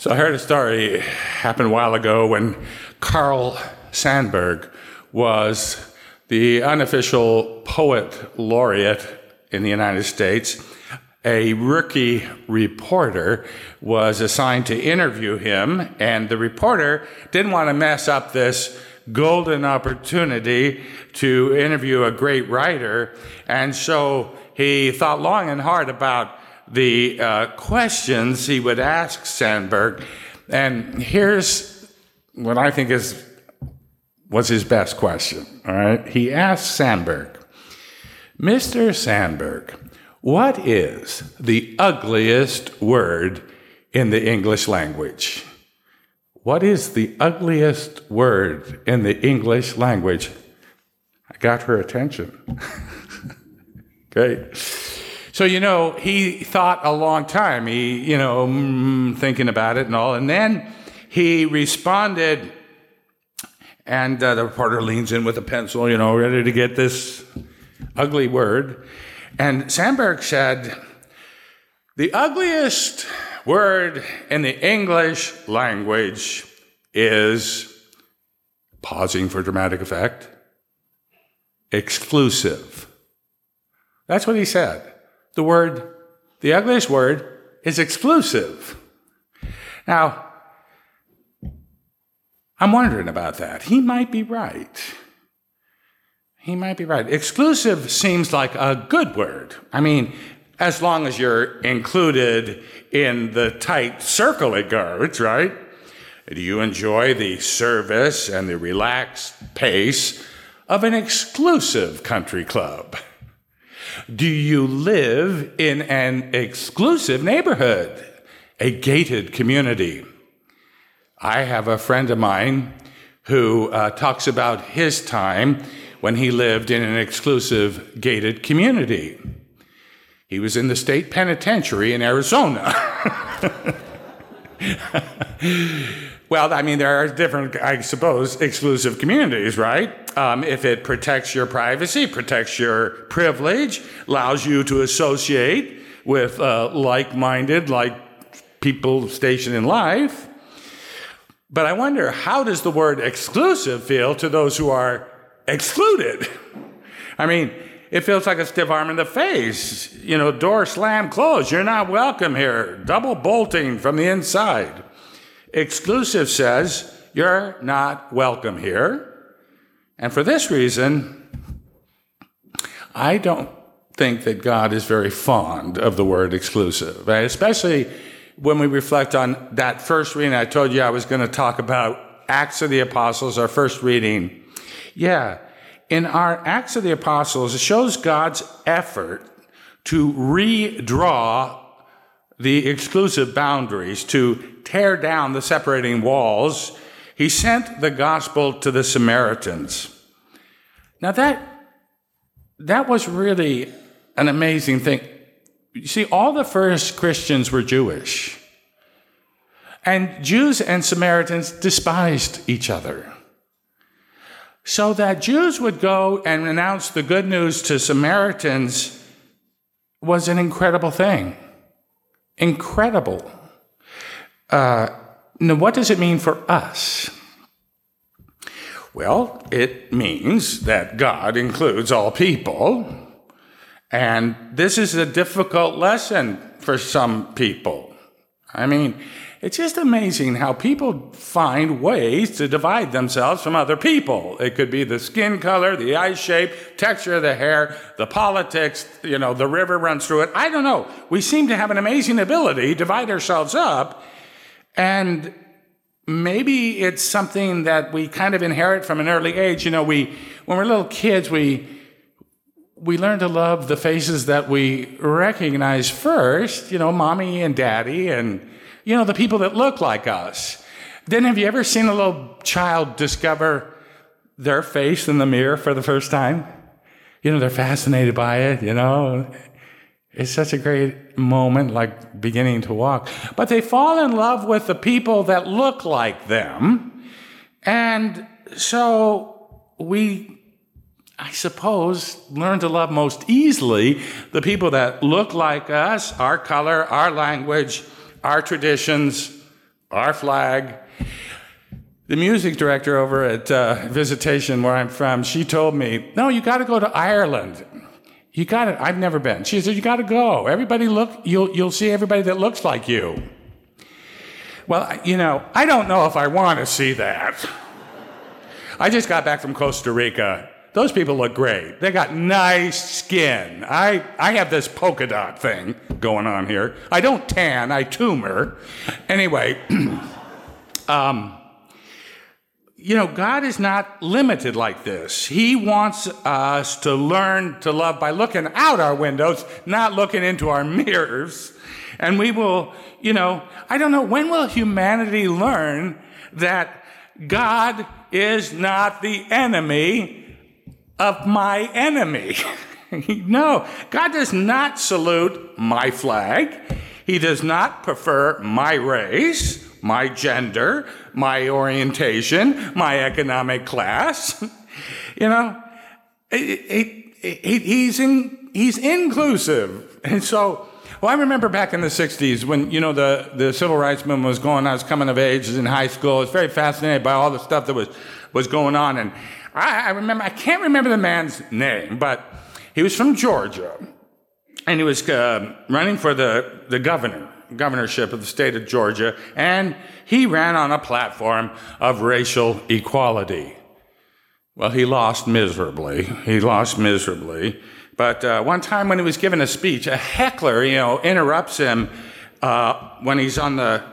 So I heard a story happen a while ago when Carl Sandburg was the unofficial poet laureate in the United States. A rookie reporter was assigned to interview him, and the reporter didn't want to mess up this golden opportunity to interview a great writer, and so he thought long and hard about the uh, questions he would ask Sandburg. And here's what I think is was his best question. All right. He asked Sandburg, Mr. Sandburg, what is the ugliest word in the English language? What is the ugliest word in the English language? I got her attention. okay. So, you know, he thought a long time. He, you know, mm, thinking about it and all. And then he responded, and uh, the reporter leans in with a pencil, you know, ready to get this ugly word. And Sandburg said, The ugliest word in the English language is, pausing for dramatic effect, exclusive. That's what he said the word, the ugliest word, is exclusive. Now, I'm wondering about that. He might be right. He might be right. Exclusive seems like a good word. I mean, as long as you're included in the tight circle it guards, right? Do you enjoy the service and the relaxed pace of an exclusive country club? Do you live in an exclusive neighborhood, a gated community? I have a friend of mine who uh, talks about his time when he lived in an exclusive gated community. He was in the state penitentiary in Arizona. Well, I mean, there are different, I suppose, exclusive communities, right? Um, if it protects your privacy, protects your privilege, allows you to associate with uh, like minded, like people stationed in life. But I wonder, how does the word exclusive feel to those who are excluded? I mean, it feels like a stiff arm in the face. You know, door slam closed. You're not welcome here. Double bolting from the inside. Exclusive says, You're not welcome here. And for this reason, I don't think that God is very fond of the word exclusive, right? especially when we reflect on that first reading. I told you I was going to talk about Acts of the Apostles, our first reading. Yeah, in our Acts of the Apostles, it shows God's effort to redraw the exclusive boundaries, to tear down the separating walls, he sent the gospel to the Samaritans. Now that that was really an amazing thing. You see, all the first Christians were Jewish. And Jews and Samaritans despised each other. So that Jews would go and announce the good news to Samaritans was an incredible thing. Incredible. Uh, now, what does it mean for us? Well, it means that God includes all people. And this is a difficult lesson for some people. I mean, it's just amazing how people find ways to divide themselves from other people. It could be the skin color, the eye shape, texture of the hair, the politics, you know, the river runs through it. I don't know. We seem to have an amazing ability to divide ourselves up. And maybe it's something that we kind of inherit from an early age. You know, we, when we're little kids, we, we learn to love the faces that we recognize first, you know, mommy and daddy and, you know, the people that look like us. Then have you ever seen a little child discover their face in the mirror for the first time? You know, they're fascinated by it, you know. It's such a great moment, like beginning to walk. But they fall in love with the people that look like them. And so we I suppose, learn to love most easily the people that look like us, our color, our language, our traditions, our flag. The music director over at uh, Visitation, where I'm from, she told me, "No, you got to go to Ireland. You got it. I've never been." She said, "You got to go. Everybody look. You'll you'll see everybody that looks like you." Well, you know, I don't know if I want to see that. I just got back from Costa Rica. Those people look great. They got nice skin. I, I have this polka dot thing going on here. I don't tan, I tumor. Anyway, um, you know, God is not limited like this. He wants us to learn to love by looking out our windows, not looking into our mirrors. And we will, you know, I don't know, when will humanity learn that God is not the enemy of my enemy. no, God does not salute my flag. He does not prefer my race, my gender, my orientation, my economic class. you know, he's, in, he's inclusive. And so, well, I remember back in the 60s when, you know, the, the civil rights movement was going on. I was coming of age, was in high school. I was very fascinated by all the stuff that was, was going on. And I, I remember, I can't remember the man's name, but he was from Georgia. And he was uh, running for the, the governor, governorship of the state of Georgia. And he ran on a platform of racial equality. Well, he lost miserably. He lost miserably. But uh, one time when he was giving a speech, a heckler, you know, interrupts him uh, when he's on the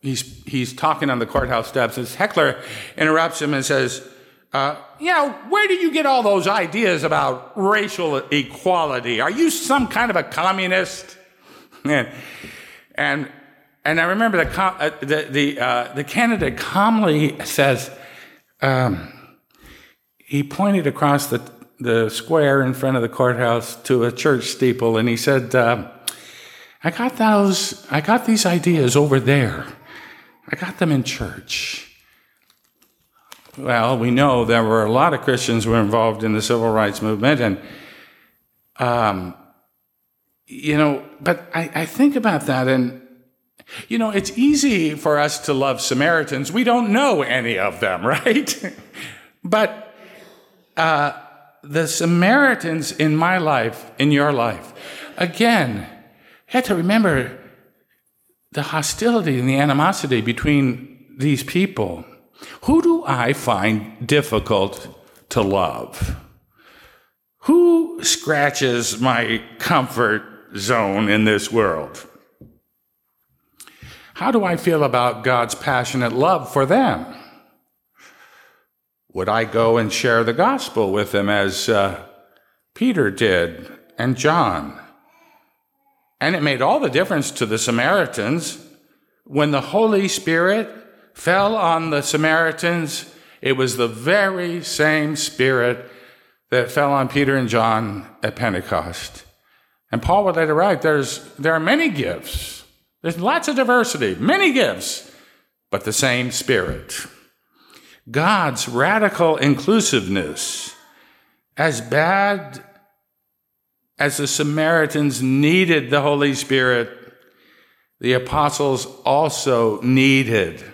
he's he's talking on the courthouse steps. This heckler interrupts him and says, uh, you know, where do you get all those ideas about racial equality? Are you some kind of a communist? and, and I remember the uh, the the, uh, the candidate calmly says, um, he pointed across the the square in front of the courthouse to a church steeple, and he said, uh, "I got those. I got these ideas over there. I got them in church." well, we know there were a lot of Christians who were involved in the civil rights movement, and um, you know, but I, I think about that, and you know, it's easy for us to love Samaritans. We don't know any of them, right? but uh, the Samaritans in my life, in your life, again, you have to remember the hostility and the animosity between these people. Who do I find difficult to love? Who scratches my comfort zone in this world? How do I feel about God's passionate love for them? Would I go and share the gospel with them as uh, Peter did and John? And it made all the difference to the Samaritans when the Holy Spirit fell on the Samaritans, it was the very same Spirit that fell on Peter and John at Pentecost. And Paul would later write there's, there are many gifts, there's lots of diversity, many gifts, but the same Spirit. God's radical inclusiveness, as bad as the Samaritans needed the Holy Spirit, the apostles also needed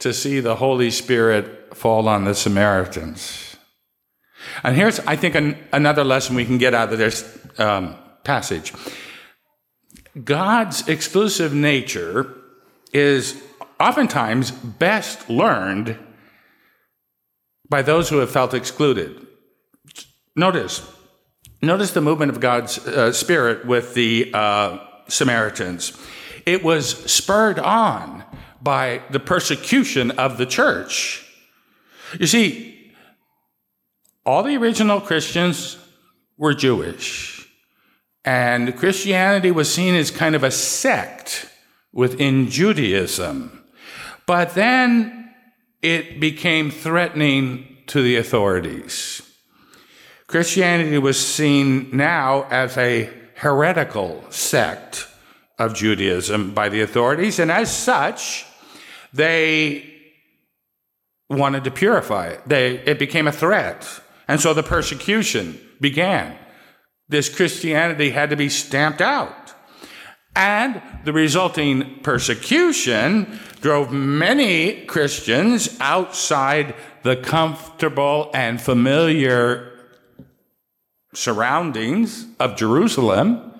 to see the Holy Spirit fall on the Samaritans. And here's, I think, an, another lesson we can get out of this um, passage God's exclusive nature is oftentimes best learned by those who have felt excluded. Notice, notice the movement of God's uh, Spirit with the uh, Samaritans. It was spurred on by the persecution of the church. You see, all the original Christians were Jewish, and Christianity was seen as kind of a sect within Judaism. But then it became threatening to the authorities. Christianity was seen now as a heretical sect of Judaism by the authorities, and as such, they wanted to purify it. They, it became a threat. And so the persecution began. This Christianity had to be stamped out. And the resulting persecution drove many Christians outside the comfortable and familiar surroundings of Jerusalem,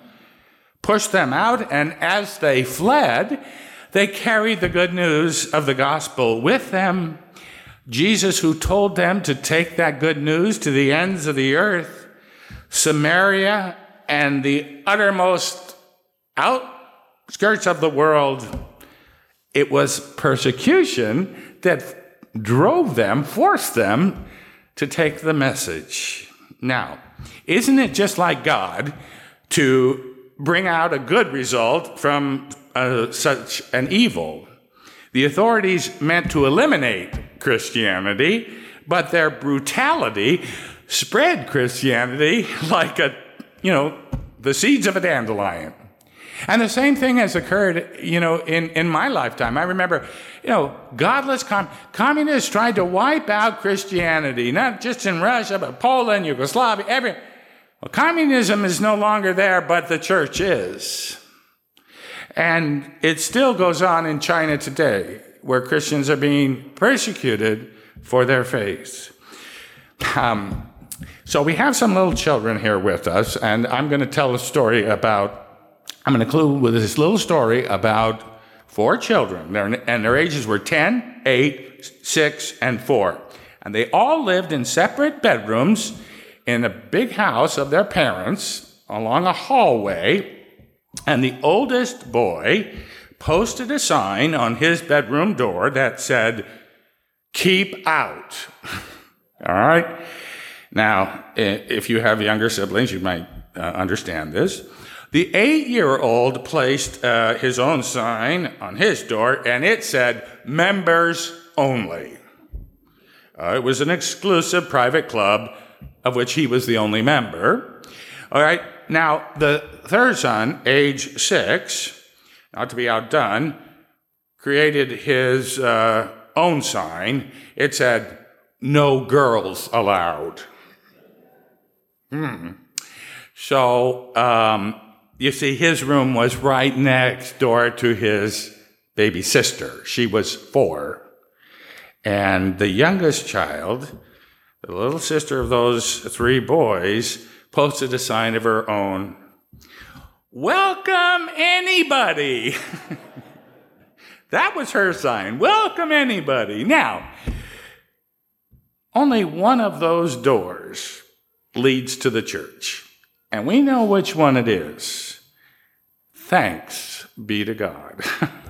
pushed them out, and as they fled, they carried the good news of the gospel with them. Jesus, who told them to take that good news to the ends of the earth, Samaria, and the uttermost outskirts of the world, it was persecution that drove them, forced them to take the message. Now, isn't it just like God to bring out a good result from uh, such an evil? The authorities meant to eliminate Christianity, but their brutality spread Christianity like a, you know, the seeds of a dandelion. And the same thing has occurred, you know, in, in my lifetime. I remember, you know, godless com- communists tried to wipe out Christianity, not just in Russia, but Poland, Yugoslavia, every. Well, communism is no longer there, but the church is. And it still goes on in China today, where Christians are being persecuted for their faith. Um, so we have some little children here with us, and I'm going to tell a story about I'm going to conclude with this little story about four children, and their ages were 10, 8, 6, and 4. And they all lived in separate bedrooms in a big house of their parents along a hallway. And the oldest boy posted a sign on his bedroom door that said, Keep out. all right? Now, if you have younger siblings, you might uh, understand this. The eight year old placed uh, his own sign on his door and it said, members only. Uh, it was an exclusive private club of which he was the only member. All right, now the third son, age six, not to be outdone, created his uh, own sign. It said, no girls allowed. Hmm. So um, you see, his room was right next door to his baby sister. She was four. And the youngest child, the little sister of those three boys, posted a sign of her own Welcome anybody. that was her sign. Welcome anybody. Now, only one of those doors leads to the church. And we know which one it is. Thanks be to God.